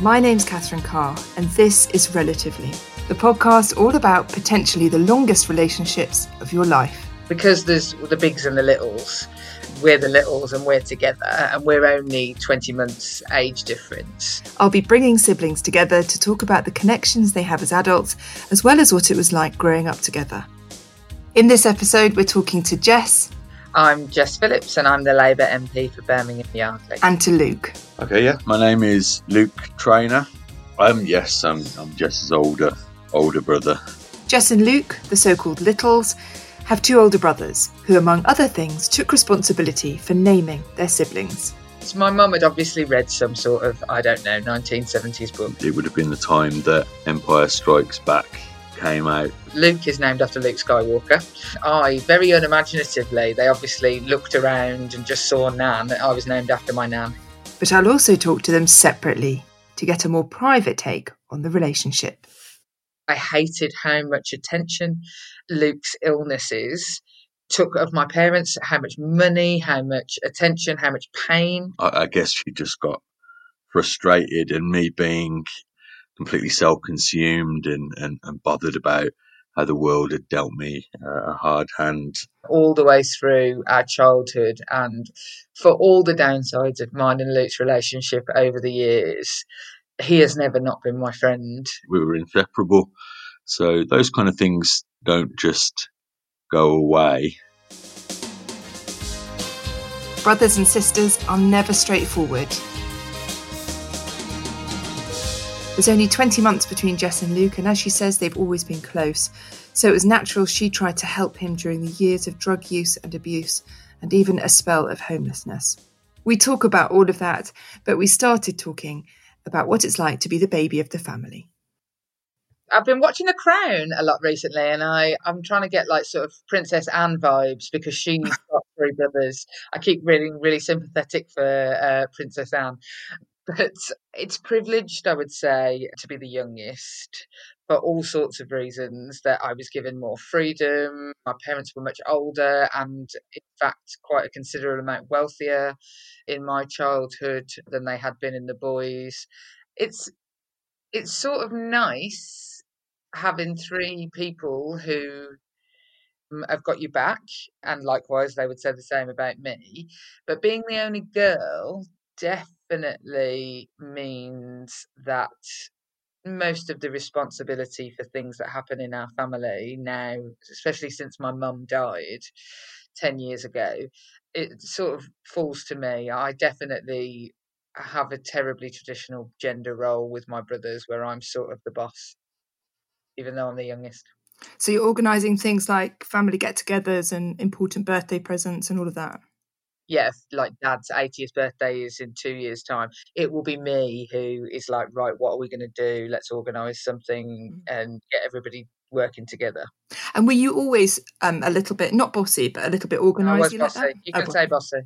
My name's Catherine Carr, and this is Relatively, the podcast all about potentially the longest relationships of your life. Because there's the bigs and the littles, we're the littles and we're together, and we're only 20 months age difference. I'll be bringing siblings together to talk about the connections they have as adults, as well as what it was like growing up together. In this episode, we're talking to Jess I'm Jess Phillips, and I'm the Labour MP for Birmingham Yardley. and to Luke. Okay, yeah. My name is Luke Trainer. Um, yes, I'm, I'm Jess's older older brother. Jess and Luke, the so called Littles, have two older brothers who, among other things, took responsibility for naming their siblings. So my mum had obviously read some sort of, I don't know, 1970s book. It would have been the time that Empire Strikes Back came out. Luke is named after Luke Skywalker. I, very unimaginatively, they obviously looked around and just saw Nan. I was named after my Nan. But I'll also talk to them separately to get a more private take on the relationship. I hated how much attention Luke's illnesses took of my parents, how much money, how much attention, how much pain. I, I guess she just got frustrated, and me being completely self-consumed and, and, and bothered about how the world had dealt me uh, a hard hand. all the way through our childhood and for all the downsides of mine and Luke's relationship over the years, he has never not been my friend. We were inseparable, so those kind of things don't just go away. Brothers and sisters are never straightforward. There's only 20 months between Jess and Luke, and as she says, they've always been close. So it was natural she tried to help him during the years of drug use and abuse, and even a spell of homelessness. We talk about all of that, but we started talking about what it's like to be the baby of the family. I've been watching The Crown a lot recently, and I I'm trying to get like sort of Princess Anne vibes because she's got three brothers. I keep feeling really sympathetic for uh, Princess Anne, but it's privileged, I would say, to be the youngest for all sorts of reasons. That I was given more freedom. My parents were much older, and in fact, quite a considerable amount wealthier in my childhood than they had been in the boys. It's it's sort of nice having three people who um, have got you back, and likewise they would say the same about me. But being the only girl definitely means that most of the responsibility for things that happen in our family now, especially since my mum died 10 years ago, it sort of falls to me. I definitely have a terribly traditional gender role with my brothers where I'm sort of the boss, even though I'm the youngest. So you're organising things like family get togethers and important birthday presents and all of that. Yeah, like dad's 80th birthday is in two years' time, it will be me who is like, right, what are we going to do? Let's organise something and get everybody working together. And were you always um, a little bit, not bossy, but a little bit organised? like bossy. that? You Oh, say bossy.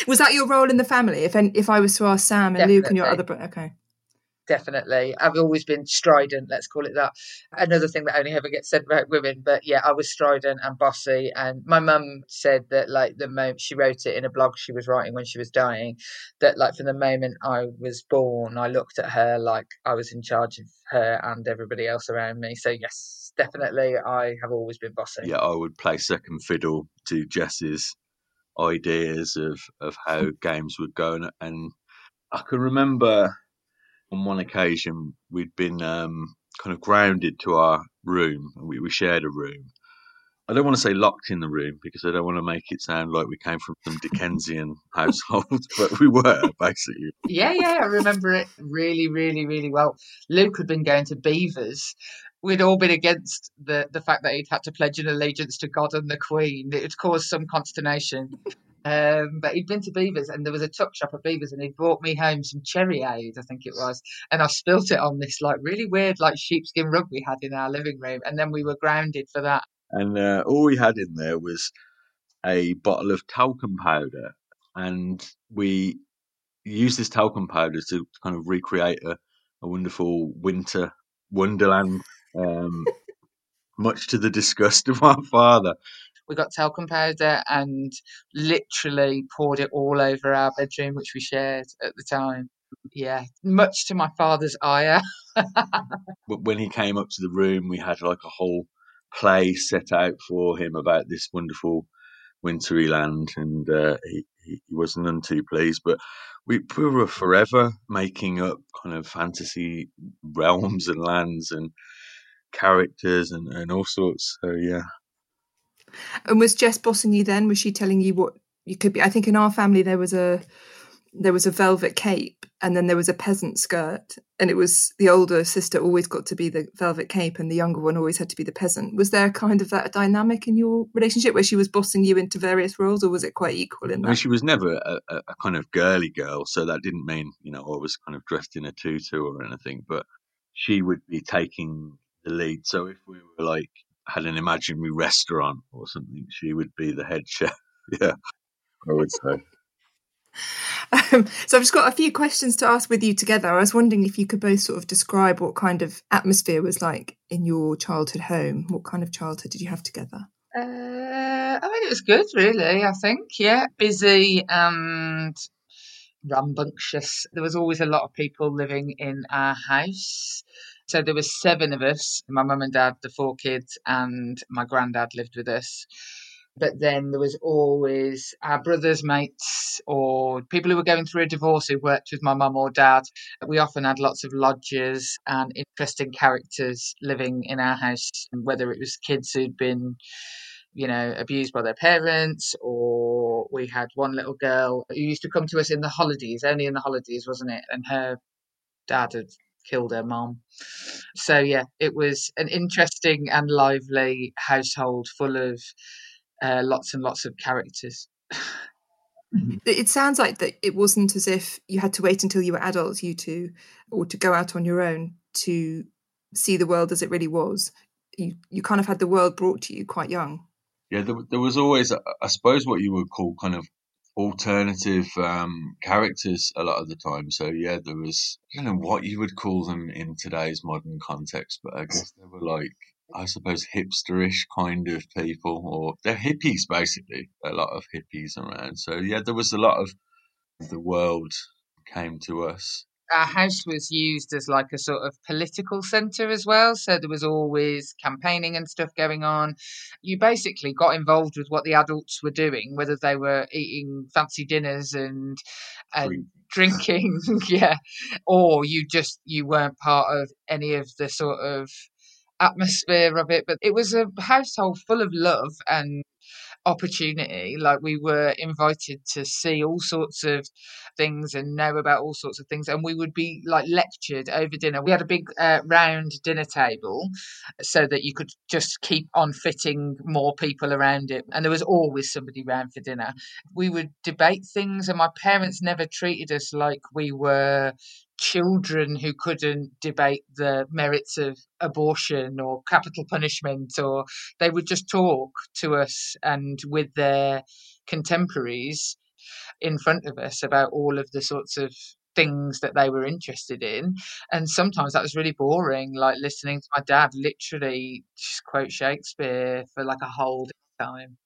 was that your role in the family? If if I was to ask Sam and Luke and your other Definitely. bro- okay, Definitely. I've always been strident, let's call it that. Another thing that only ever gets said about women, but yeah, I was strident and bossy. And my mum said that, like, the moment she wrote it in a blog she was writing when she was dying, that, like, from the moment I was born, I looked at her like I was in charge of her and everybody else around me. So, yes, definitely, I have always been bossy. Yeah, I would play second fiddle to Jess's ideas of, of how games would go. And, and I can remember on one occasion we'd been um, kind of grounded to our room, and we, we shared a room. I don't want to say locked in the room because I don't want to make it sound like we came from some Dickensian household, but we were basically. Yeah, yeah, I remember it really, really, really well. Luke had been going to Beavers we'd all been against the the fact that he'd had to pledge an allegiance to God and the Queen. It had caused some consternation. Um, but he'd been to Beavers and there was a tuck shop at Beavers and he'd brought me home some cherry aid, I think it was. And I spilt it on this like really weird like sheepskin rug we had in our living room. And then we were grounded for that. And uh, all we had in there was a bottle of talcum powder. And we used this talcum powder to kind of recreate a, a wonderful winter wonderland, um, much to the disgust of our father. We got talcum powder and literally poured it all over our bedroom, which we shared at the time. Yeah, much to my father's ire. When he came up to the room, we had like a whole play set out for him about this wonderful wintry land, and uh, he, he he was none too pleased. But we, we were forever making up kind of fantasy realms and lands and characters and, and all sorts. So yeah, And was Jess bossing you then? Was she telling you what you could be? I think in our family there was a there was a velvet cape and then there was a peasant skirt and it was the older sister always got to be the velvet cape and the younger one always had to be the peasant was there kind of that dynamic in your relationship where she was bossing you into various roles or was it quite equal in I mean, that she was never a, a, a kind of girly girl, so that didn't mean you know I was kind of dressed in a tutu or anything. But she would be taking the lead. So if we were like had an imaginary restaurant or something, she would be the head chef. yeah, I would say. Um, so I've just got a few questions to ask with you together. I was wondering if you could both sort of describe what kind of atmosphere was like in your childhood home. What kind of childhood did you have together? Uh, I mean, it was good, really. I think, yeah, busy and rambunctious. There was always a lot of people living in our house. So there was seven of us: my mum and dad, the four kids, and my granddad lived with us. But then there was always our brothers' mates or people who were going through a divorce who worked with my mum or dad. We often had lots of lodgers and interesting characters living in our house, whether it was kids who'd been you know, abused by their parents, or we had one little girl who used to come to us in the holidays, only in the holidays, wasn't it? And her dad had killed her mom. So, yeah, it was an interesting and lively household full of uh, lots and lots of characters. It sounds like that it wasn't as if you had to wait until you were adults, you two, or to go out on your own to see the world as it really was. You you kind of had the world brought to you quite young. Yeah, there, there was always, I suppose, what you would call kind of alternative um, characters a lot of the time. So yeah, there was, I don't know what you would call them in today's modern context, but I guess they were like, I suppose, hipsterish kind of people, or they're hippies basically. A lot of hippies around. So yeah, there was a lot of the world came to us. Our house was used as like a sort of political centre as well. So there was always campaigning and stuff going on. You basically got involved with what the adults were doing, whether they were eating fancy dinners and and drinking, yeah, or you just you weren't part of any of the sort of atmosphere of it. But it was a household full of love and opportunity. Like we were invited to see all sorts of things and know about all sorts of things, and we would be like lectured over dinner. We had a big uh, round dinner table so that you could just keep on fitting more people around it, and there was always somebody round for dinner. We would debate things, and my parents never treated us like we were children who couldn't debate the merits of abortion or capital punishment or they would just talk to us and with their contemporaries in front of us about all of the sorts of things that they were interested in. And sometimes that was really boring like listening to my dad literally just quote shakespeare for like a whole time.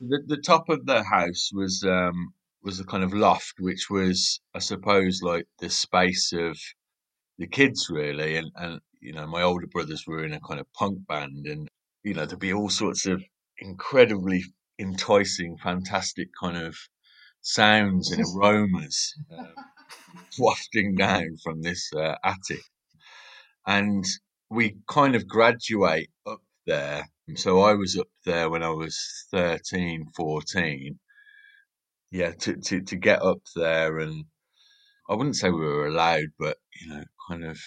The, the top of the house was um, was a kind of loft, which was, I suppose, like the space of the kids, really. And, and you know, my older brothers were in a kind of punk band, and you know, there'd be all sorts of incredibly enticing, fantastic kind of sounds and aromas um, wafting down from this uh, attic. And we kind of graduate up there. So I was up there when I was 13, 14. Yeah, to, to, to get up there and I wouldn't say we were allowed, but you know, kind of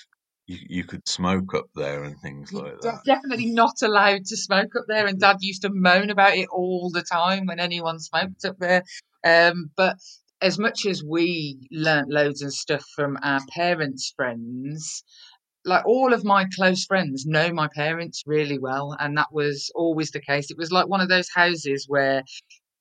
you, you could smoke up there and things like that. Definitely not allowed to smoke up there, and Dad used to moan about it all the time when anyone smoked up there. Um, but as much as we learnt loads of stuff from our parents' friends, like all of my close friends know my parents really well, and that was always the case. It was like one of those houses where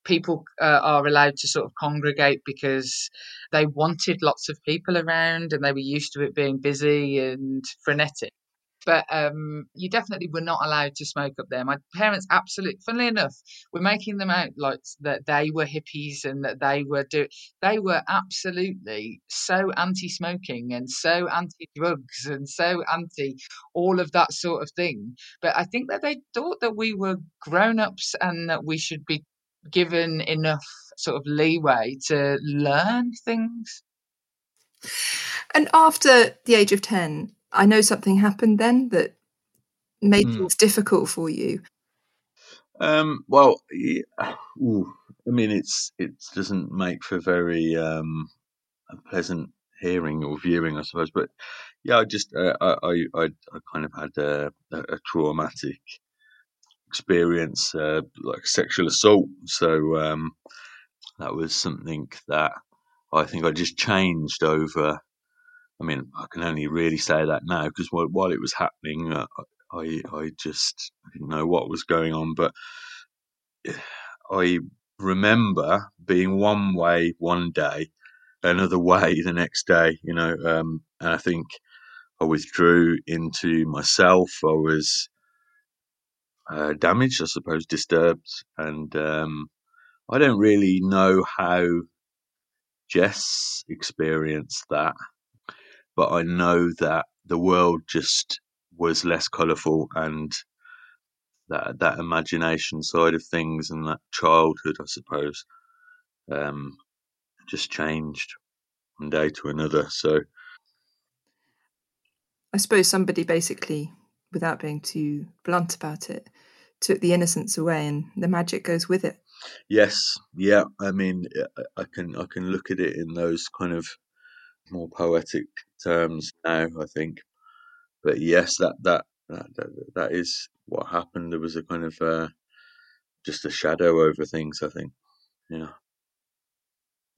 people uh, are allowed to sort of congregate because they wanted lots of people around and they were used to it being busy and frenetic. But um, you definitely were not allowed to smoke up there. My parents, absolutely, funnily enough, were making them out like that they were hippies and that they were do. They were absolutely so anti-smoking and so anti-drugs and so anti all of that sort of thing. But I think that they thought that we were grown-ups and that we should be given enough sort of leeway to learn things. And after the age of 10, I know something happened then that made mm. things difficult for you. Um, well, yeah, ooh, I mean, it's it doesn't make for very um, pleasant hearing or viewing, I suppose. But yeah, I just uh, I, I I kind of had a, a traumatic experience uh, like sexual assault. So um, that was something that I think I just changed over. I mean, I can only really say that now because while, while, it was happening, uh, I I just didn't know what was going on. But I remember being one way one day, another way the next day. You know, um, and I think I withdrew into myself. I was uh, damaged, I suppose, disturbed, and um, I don't really know how Jess experienced that, but I know that the world just was less colourful and that that imagination side of things and that childhood, I suppose, um, just changed one day to another. So, I suppose somebody basically without being too blunt about it, took the innocence away and the magic goes with it. Yes, yeah. I mean, I can I can look at it in those kind of more poetic terms now. I think, but yes, that that that that is what happened. There was a kind of uh, just a shadow over things. I think, yeah.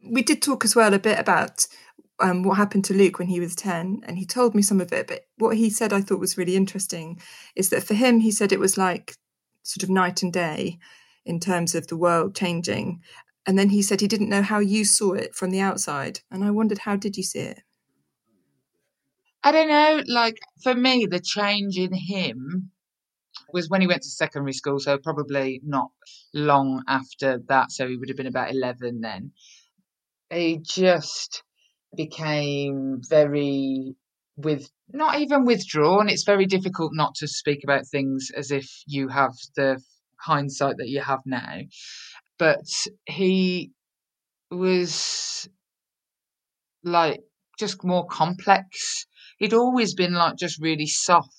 We did talk as well a bit about um, what happened to Luke when he was 10, and he told me some of it. But what he said I thought was really interesting is that for him, he said it was like sort of night and day in terms of the world changing. And then he said he didn't know how you saw it from the outside. And I wondered, how did you see it? I don't know. Like for me, the change in him was when he went to secondary school. So probably not long after that. So he would have been about 11 then. He just became very with not even withdrawn. It's very difficult not to speak about things as if you have the hindsight that you have now. But he was like just more complex. He'd always been like just really soft.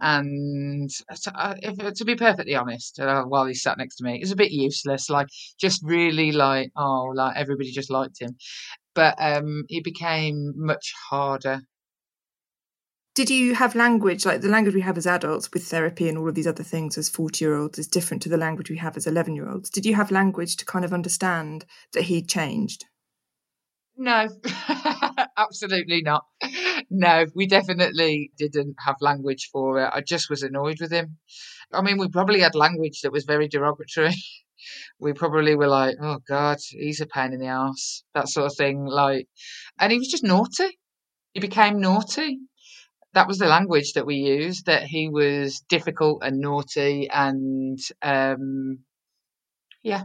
And to, uh, if, to be perfectly honest, uh, while he sat next to me, it was a bit useless. Like, just really like, oh, like everybody just liked him but um, it became much harder. Did you have language like the language we have as adults with therapy and all of these other things as 40 year olds is different to the language we have as 11 year olds? Did you have language to kind of understand that he'd changed? No, absolutely not. No, we definitely didn't have language for it. I just was annoyed with him. I mean, we probably had language that was very derogatory. we probably were like, oh God, he's a pain in the ass, that sort of thing. Like, and he was just naughty. He became naughty. That was the language that we used. That he was difficult and naughty, and um, yeah.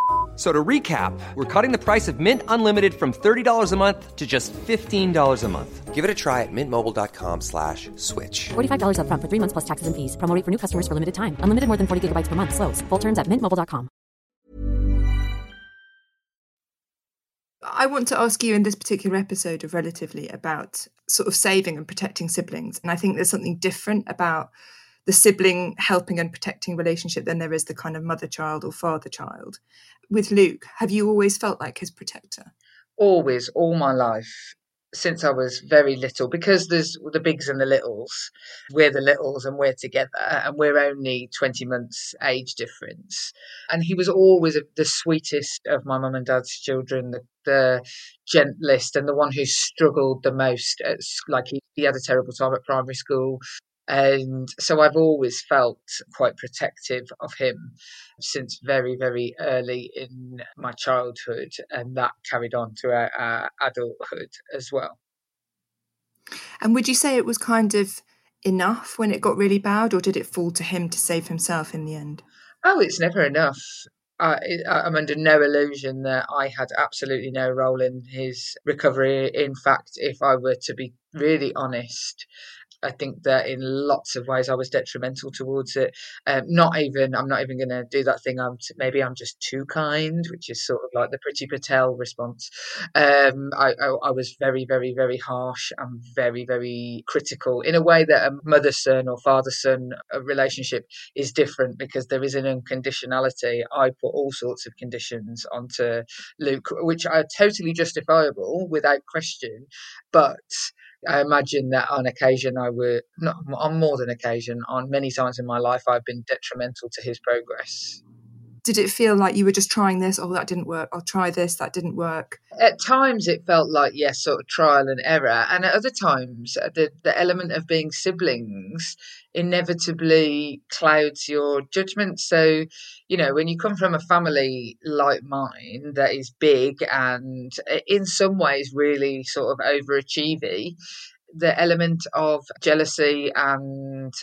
So to recap, we're cutting the price of Mint Unlimited from $30 a month to just $15 a month. Give it a try at mintmobile.com slash switch. $45 up front for three months plus taxes and fees. Promo for new customers for limited time. Unlimited more than 40 gigabytes per month. Slows. Full terms at mintmobile.com. I want to ask you in this particular episode of Relatively about sort of saving and protecting siblings. And I think there's something different about the sibling helping and protecting relationship than there is the kind of mother child or father child. With Luke, have you always felt like his protector? Always, all my life since I was very little because there's the bigs and the littles. We're the littles and we're together, and we're only 20 months age difference. And he was always the sweetest of my mum and dad's children, the, the gentlest, and the one who struggled the most. At, like he, he had a terrible time at primary school. And so I've always felt quite protective of him since very, very early in my childhood. And that carried on to our, our adulthood as well. And would you say it was kind of enough when it got really bad, or did it fall to him to save himself in the end? Oh, it's never enough. I, am under no illusion that I had absolutely no role in his recovery. In fact, if I were to be really honest, I think that in lots of ways I was detrimental towards it. Um, not even I'm not even going to do that thing. I'm t- maybe I'm just too kind, which is sort of like the Priti Patel response. Um, I, I, I was very very very harsh and very very critical in a way that a mother son or father son uh, relationship is different because there is an unconditionality. I put all sorts of conditions onto Luke, which are totally justifiable without question, but I imagine that on occasion I would, not on more than occasion, on many times in my life, I've been detrimental to his progress. Did it feel like you were just trying this? Oh, that didn't work. I'll try this. That didn't work. At times, it felt like yes, sort of trial and error, and at other times, uh, the the element of being siblings inevitably clouds your judgment. So, you know, when you come from a family like mine that is big and uh, in some ways really sort of overachieving, the element of jealousy and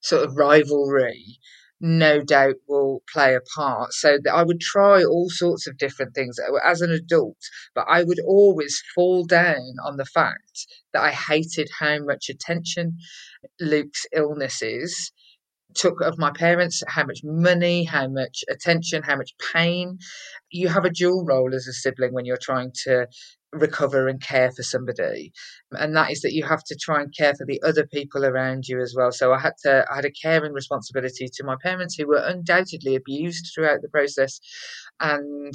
sort of rivalry no doubt will play a part. So I would try all sorts of different things uh, as an adult, but I would always fall down on the fact that I hated how much attention Luke's illnesses took of my parents, how much money, how much attention, how much pain. You have a dual role as a sibling when you're trying to recover and care for somebody. And that is that you have to try and care for the other people around you as well. So i had to i had a caring responsibility to my parents who were undoubtedly abused throughout the process. And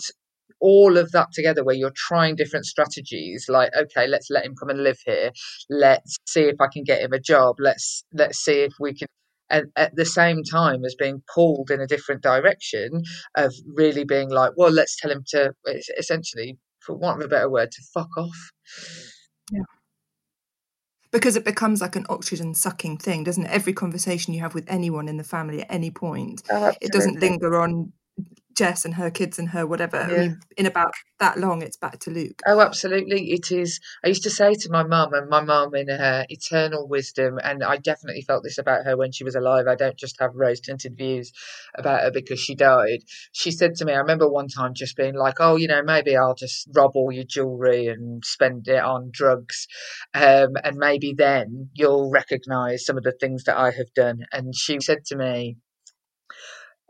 all of that together where you're trying different strategies like okay let's let him come and live here. Let's see if i can get him a job. Let's let's see if we can and at the same time as being pulled in a different direction of really being like well let's tell him to essentially for want of a better word, to fuck off. Yeah. Because it becomes like an oxygen sucking thing, doesn't it? Every conversation you have with anyone in the family at any point, oh, it doesn't linger on Jess and her kids and her whatever. Yeah. I mean, in about that long, it's back to Luke. Oh, absolutely, it is. I used to say to my mum, and my mum, in her eternal wisdom, and I definitely felt this about her when she was alive. I don't just have rose tinted views about her because she died. She said to me, I remember one time just being like, "Oh, you know, maybe I'll just rob all your jewelry and spend it on drugs, um, and maybe then you'll recognise some of the things that I have done." And she said to me,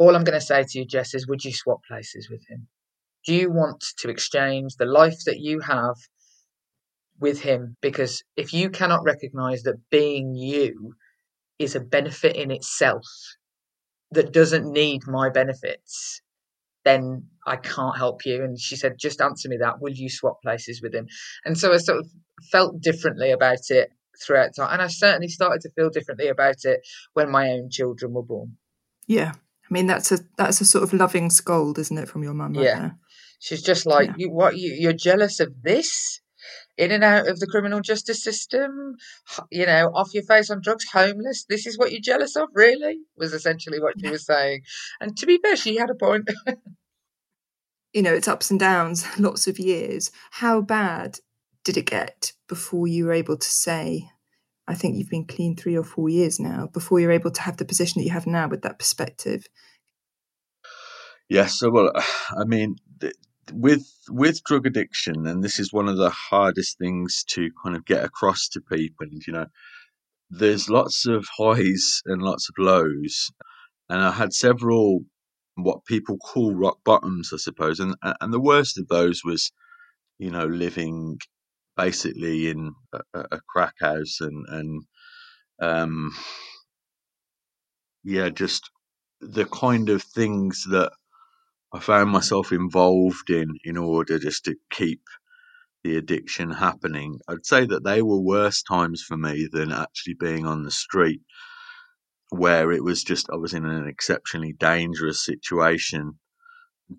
all I'm going to say to you, Jess, is would you swap places with him? Do you want to exchange the life that you have with him? Because if you cannot recognize that being you is a benefit in itself that doesn't need my benefits, then I can't help you. And she said, just answer me that. Will you swap places with him? And so I sort of felt differently about it throughout time. And I certainly started to feel differently about it when my own children were born. Yeah. I mean, that's a that's a sort of loving scold, isn't it, from your mum? Right yeah, there? she's just like yeah. you. What you? You're jealous of this? In and out of the criminal justice system, you know, off your face on drugs, homeless. This is what you're jealous of, really? Was essentially what she was saying. And to be fair, she had a point. you know, it's ups and downs, lots of years. How bad did it get before you were able to say, I think you've been clean three or four years now before you're able to have the position that you have now with that perspective. Yes, so well, I mean, with with drug addiction, and this is one of the hardest things to kind of get across to people. You know, there's lots of highs and lots of lows, and I had several what people call rock bottoms, I suppose, and and the worst of those was you know, living basically in a, a crack house and and um, yeah, just the kind of things that I found myself involved in in order just to keep the addiction happening. I'd say that they were worse times for me than actually being on the street, where it was just I was in an exceptionally dangerous situation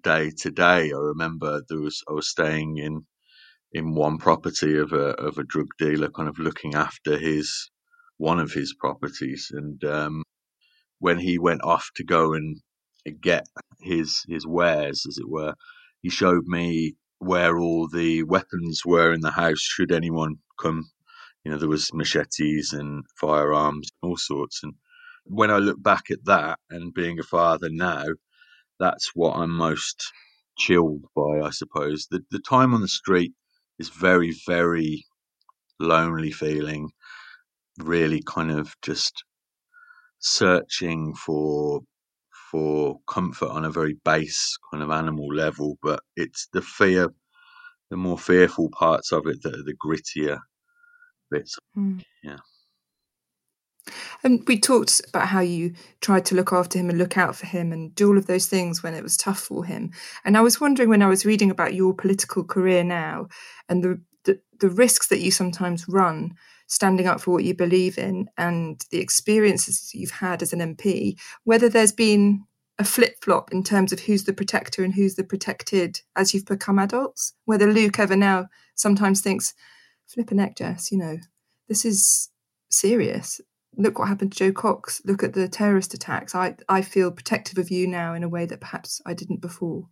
day to day. I remember there was I was staying in in one property of a of a drug dealer, kind of looking after his one of his properties, and um, when he went off to go and get his his wares, as it were, he showed me where all the weapons were in the house. Should anyone come, you know, there was machetes and firearms, and all sorts. And when I look back at that, and being a father now, that's what I'm most chilled by, I suppose. The the time on the street is very, very lonely feeling, really kind of just searching for for comfort on a very base kind of animal level, but it's the fear, the more fearful parts of it that are the grittier bits. Mm. Yeah. And we talked about how you tried to look after him and look out for him and do all of those things when it was tough for him. And I was wondering when I was reading about your political career now and the the, the risks that you sometimes run standing up for what you believe in and the experiences you've had as an MP, whether there's been a flip flop in terms of who's the protector and who's the protected as you've become adults. Whether Luke ever now sometimes thinks, flip a neck, Jess, you know, this is serious. Look what happened to Jo Cox. Look at the terrorist attacks. I, I feel protective of you now in a way that perhaps I didn't before.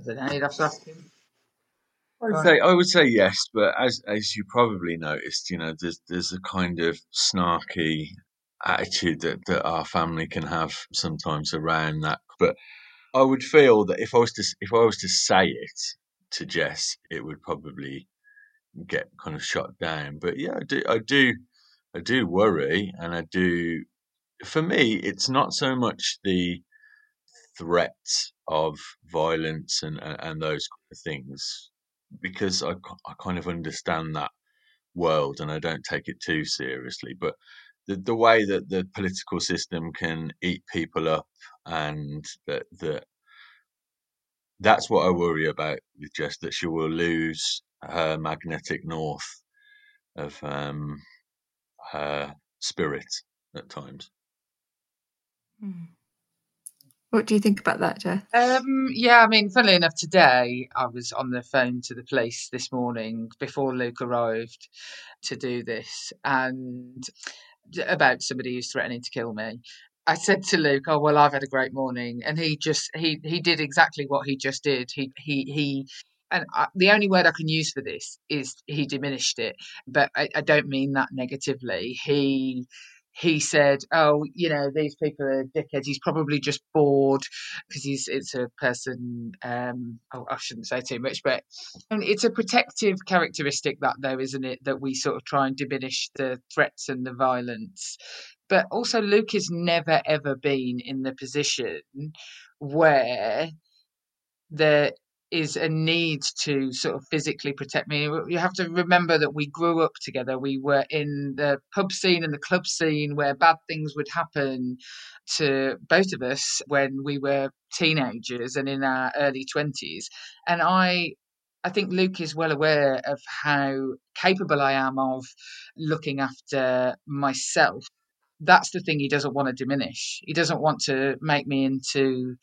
I don't know. You'd to ask him. I would say I would say yes, but as as you probably noticed, you know, there's there's a kind of snarky attitude that, that our family can have sometimes around that. But I would feel that if I was to if I was to say it to Jess, it would probably get kind of shot down. But yeah, I do I do I do worry, and I do. For me, it's not so much the threats of violence and and, those kind of things because I, I kind of understand that world and I don't take it too seriously. But the, the way that the political system can eat people up and that that that's what I worry about with Jess that she will lose her magnetic north of um, her spirit at times. Mm. What do you think about that, Jess? Um, yeah, I mean, funnily enough, today I was on the phone to the police this morning before Luke arrived to do this, and about somebody who's threatening to kill me. I said to Luke, "Oh well, I've had a great morning," and he just he he did exactly what he just did. He he he. And I, the only word I can use for this is he diminished it, but I, I don't mean that negatively. He he said, "Oh, you know, these people are dickheads. He's probably just bored because he's it's a person. Um, oh, I shouldn't say too much, but it's a protective characteristic that though, isn't it? That we sort of try and diminish the threats and the violence. But also, Luke has never ever been in the position where there is a need to sort of physically protect me. You have to remember that we grew up together. We were in the pub scene and the club scene where bad things would happen to both of us when we were teenagers and in our early 20s. And I I think Luke is well aware of how capable I am of looking after myself. That's the thing he doesn't want to diminish. He doesn't want to make me into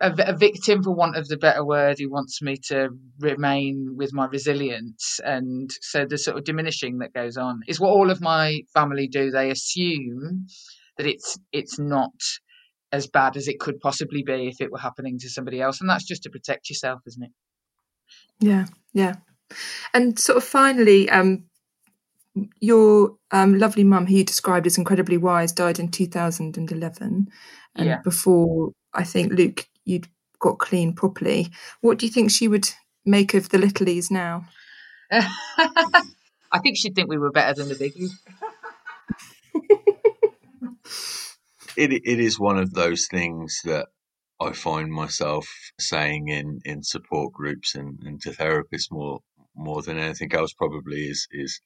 a, a, victim, for want of the better word, who wants me to remain with my resilience. And so the sort of diminishing that goes on is what all of my family do. They assume that it's it's not as bad as it could possibly be if it were happening to somebody else, and that's just to protect yourself, isn't it? Yeah, yeah. And sort of finally, um, your um, lovely mum, who you described as incredibly wise, died in 2011. And yeah. before, I think, Luke, you'd got clean properly. What do you think she would make of the littlies now? I think she'd think we were better than the biggies. it it is one of those things that I find myself saying in, in support groups and, and to therapists more more than anything else probably is is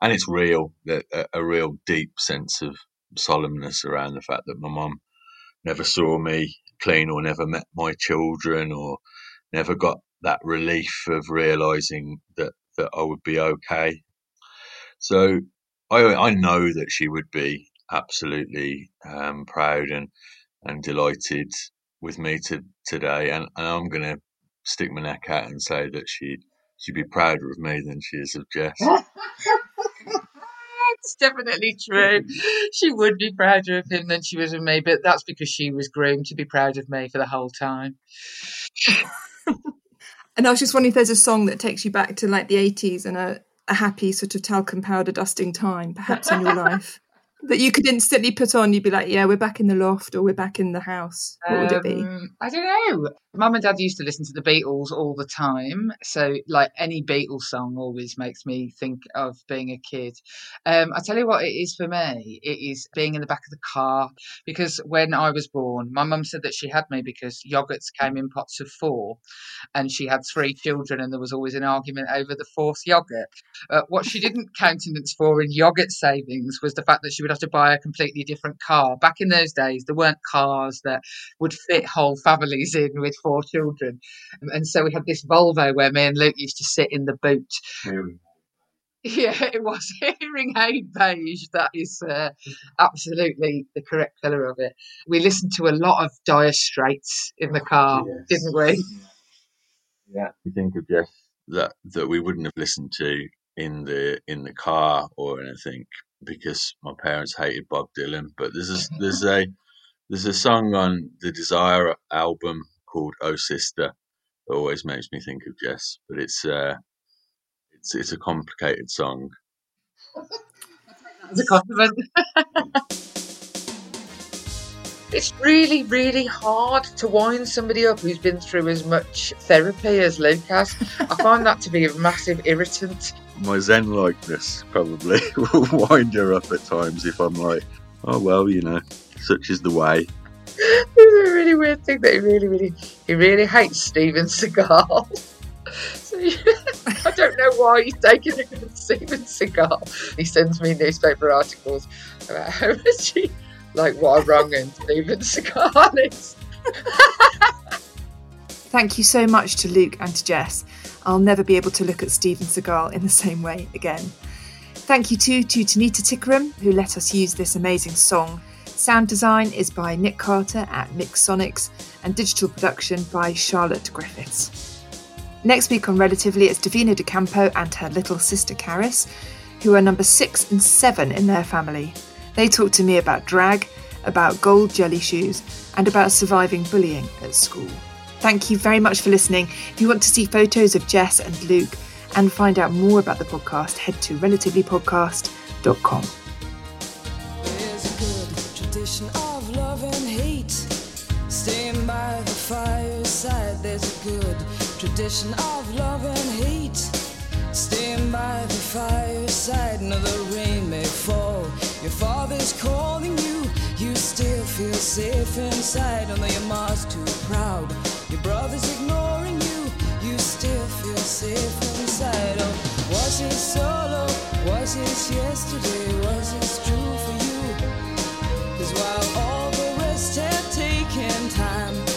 and it's real that a, a, real deep sense of solemnness around the fact that my mum never saw me clean or never met my children or never got that relief of realizing that that I would be okay. So I I know that she would be absolutely um, proud and and delighted with me to, today, and, and I'm going to stick my neck out and say that she she'd be prouder of me than she is of Jess. it's definitely true. She would be prouder of him than she was of me, but that's because she was groomed to be proud of me for the whole time. and I was just wondering if there's a song that takes you back to like the 80s and a, a happy sort of talcum powder dusting time, perhaps in your life that you could instantly put on, you'd be like, yeah, we're back in the loft or we're back in the house? What would it be? Um, I don't know. Mum and Dad used to listen to the Beatles all the time. So, like, any Beatles song always makes me think of being a kid. Um, I tell you what it is for me it is being in the back of the car. Because when I was born, my mum said that she had me because yogurts came in pots of four and she had three children and there was always an argument over the fourth yogurt. Uh, what she didn't countenance for in yogurt savings was the fact that she would have to buy a completely different car. Back in those days, there weren't cars that would fit whole families in with four children. And so we had this Volvo where me and Luke used to sit in the boot. Yeah, it was hearing aid beige. That is uh, absolutely the correct colour of it. We listened to a lot of Dire Straits in the car, yes. didn't we? Yeah, you think of Jeff that that we wouldn't have listened to in the in the car or anything because my parents hated Bob Dylan. But there's a there's a there's a song on the Desire album called "Oh Sister" that always makes me think of Jess. But it's uh, it's it's a complicated song. That's a compliment. it's really, really hard to wind somebody up who's been through as much therapy as Lucas. I find that to be a massive irritant. My Zen likeness probably will wind her up at times if I'm like, oh well, you know, such is the way. It's a really weird thing that he really, really, he really hates Steven Seagal. so I don't know why he's taking against Steven Seagal. He sends me newspaper articles about how much he, like, what a wrong and Steven Seagal is. Thank you so much to Luke and to Jess. I'll never be able to look at Steven Seagal in the same way again. Thank you too to Tanita Tikaram, who let us use this amazing song Sound design is by Nick Carter at Mixsonics, and digital production by Charlotte Griffiths. Next week on Relatively, it's Davina De Campo and her little sister Caris, who are number six and seven in their family. They talk to me about drag, about gold jelly shoes, and about surviving bullying at school. Thank you very much for listening. If you want to see photos of Jess and Luke and find out more about the podcast, head to relativelypodcast.com. Staying by the fireside, there's a good tradition of love and hate. Stand by the fireside, another rain may fall. Your father's calling you, feel safe inside, although your mom's too proud. Your brother's ignoring you, you still feel safe inside. Oh, was it solo? Was it yesterday? Was it true for you? Cause while all the rest have taken time.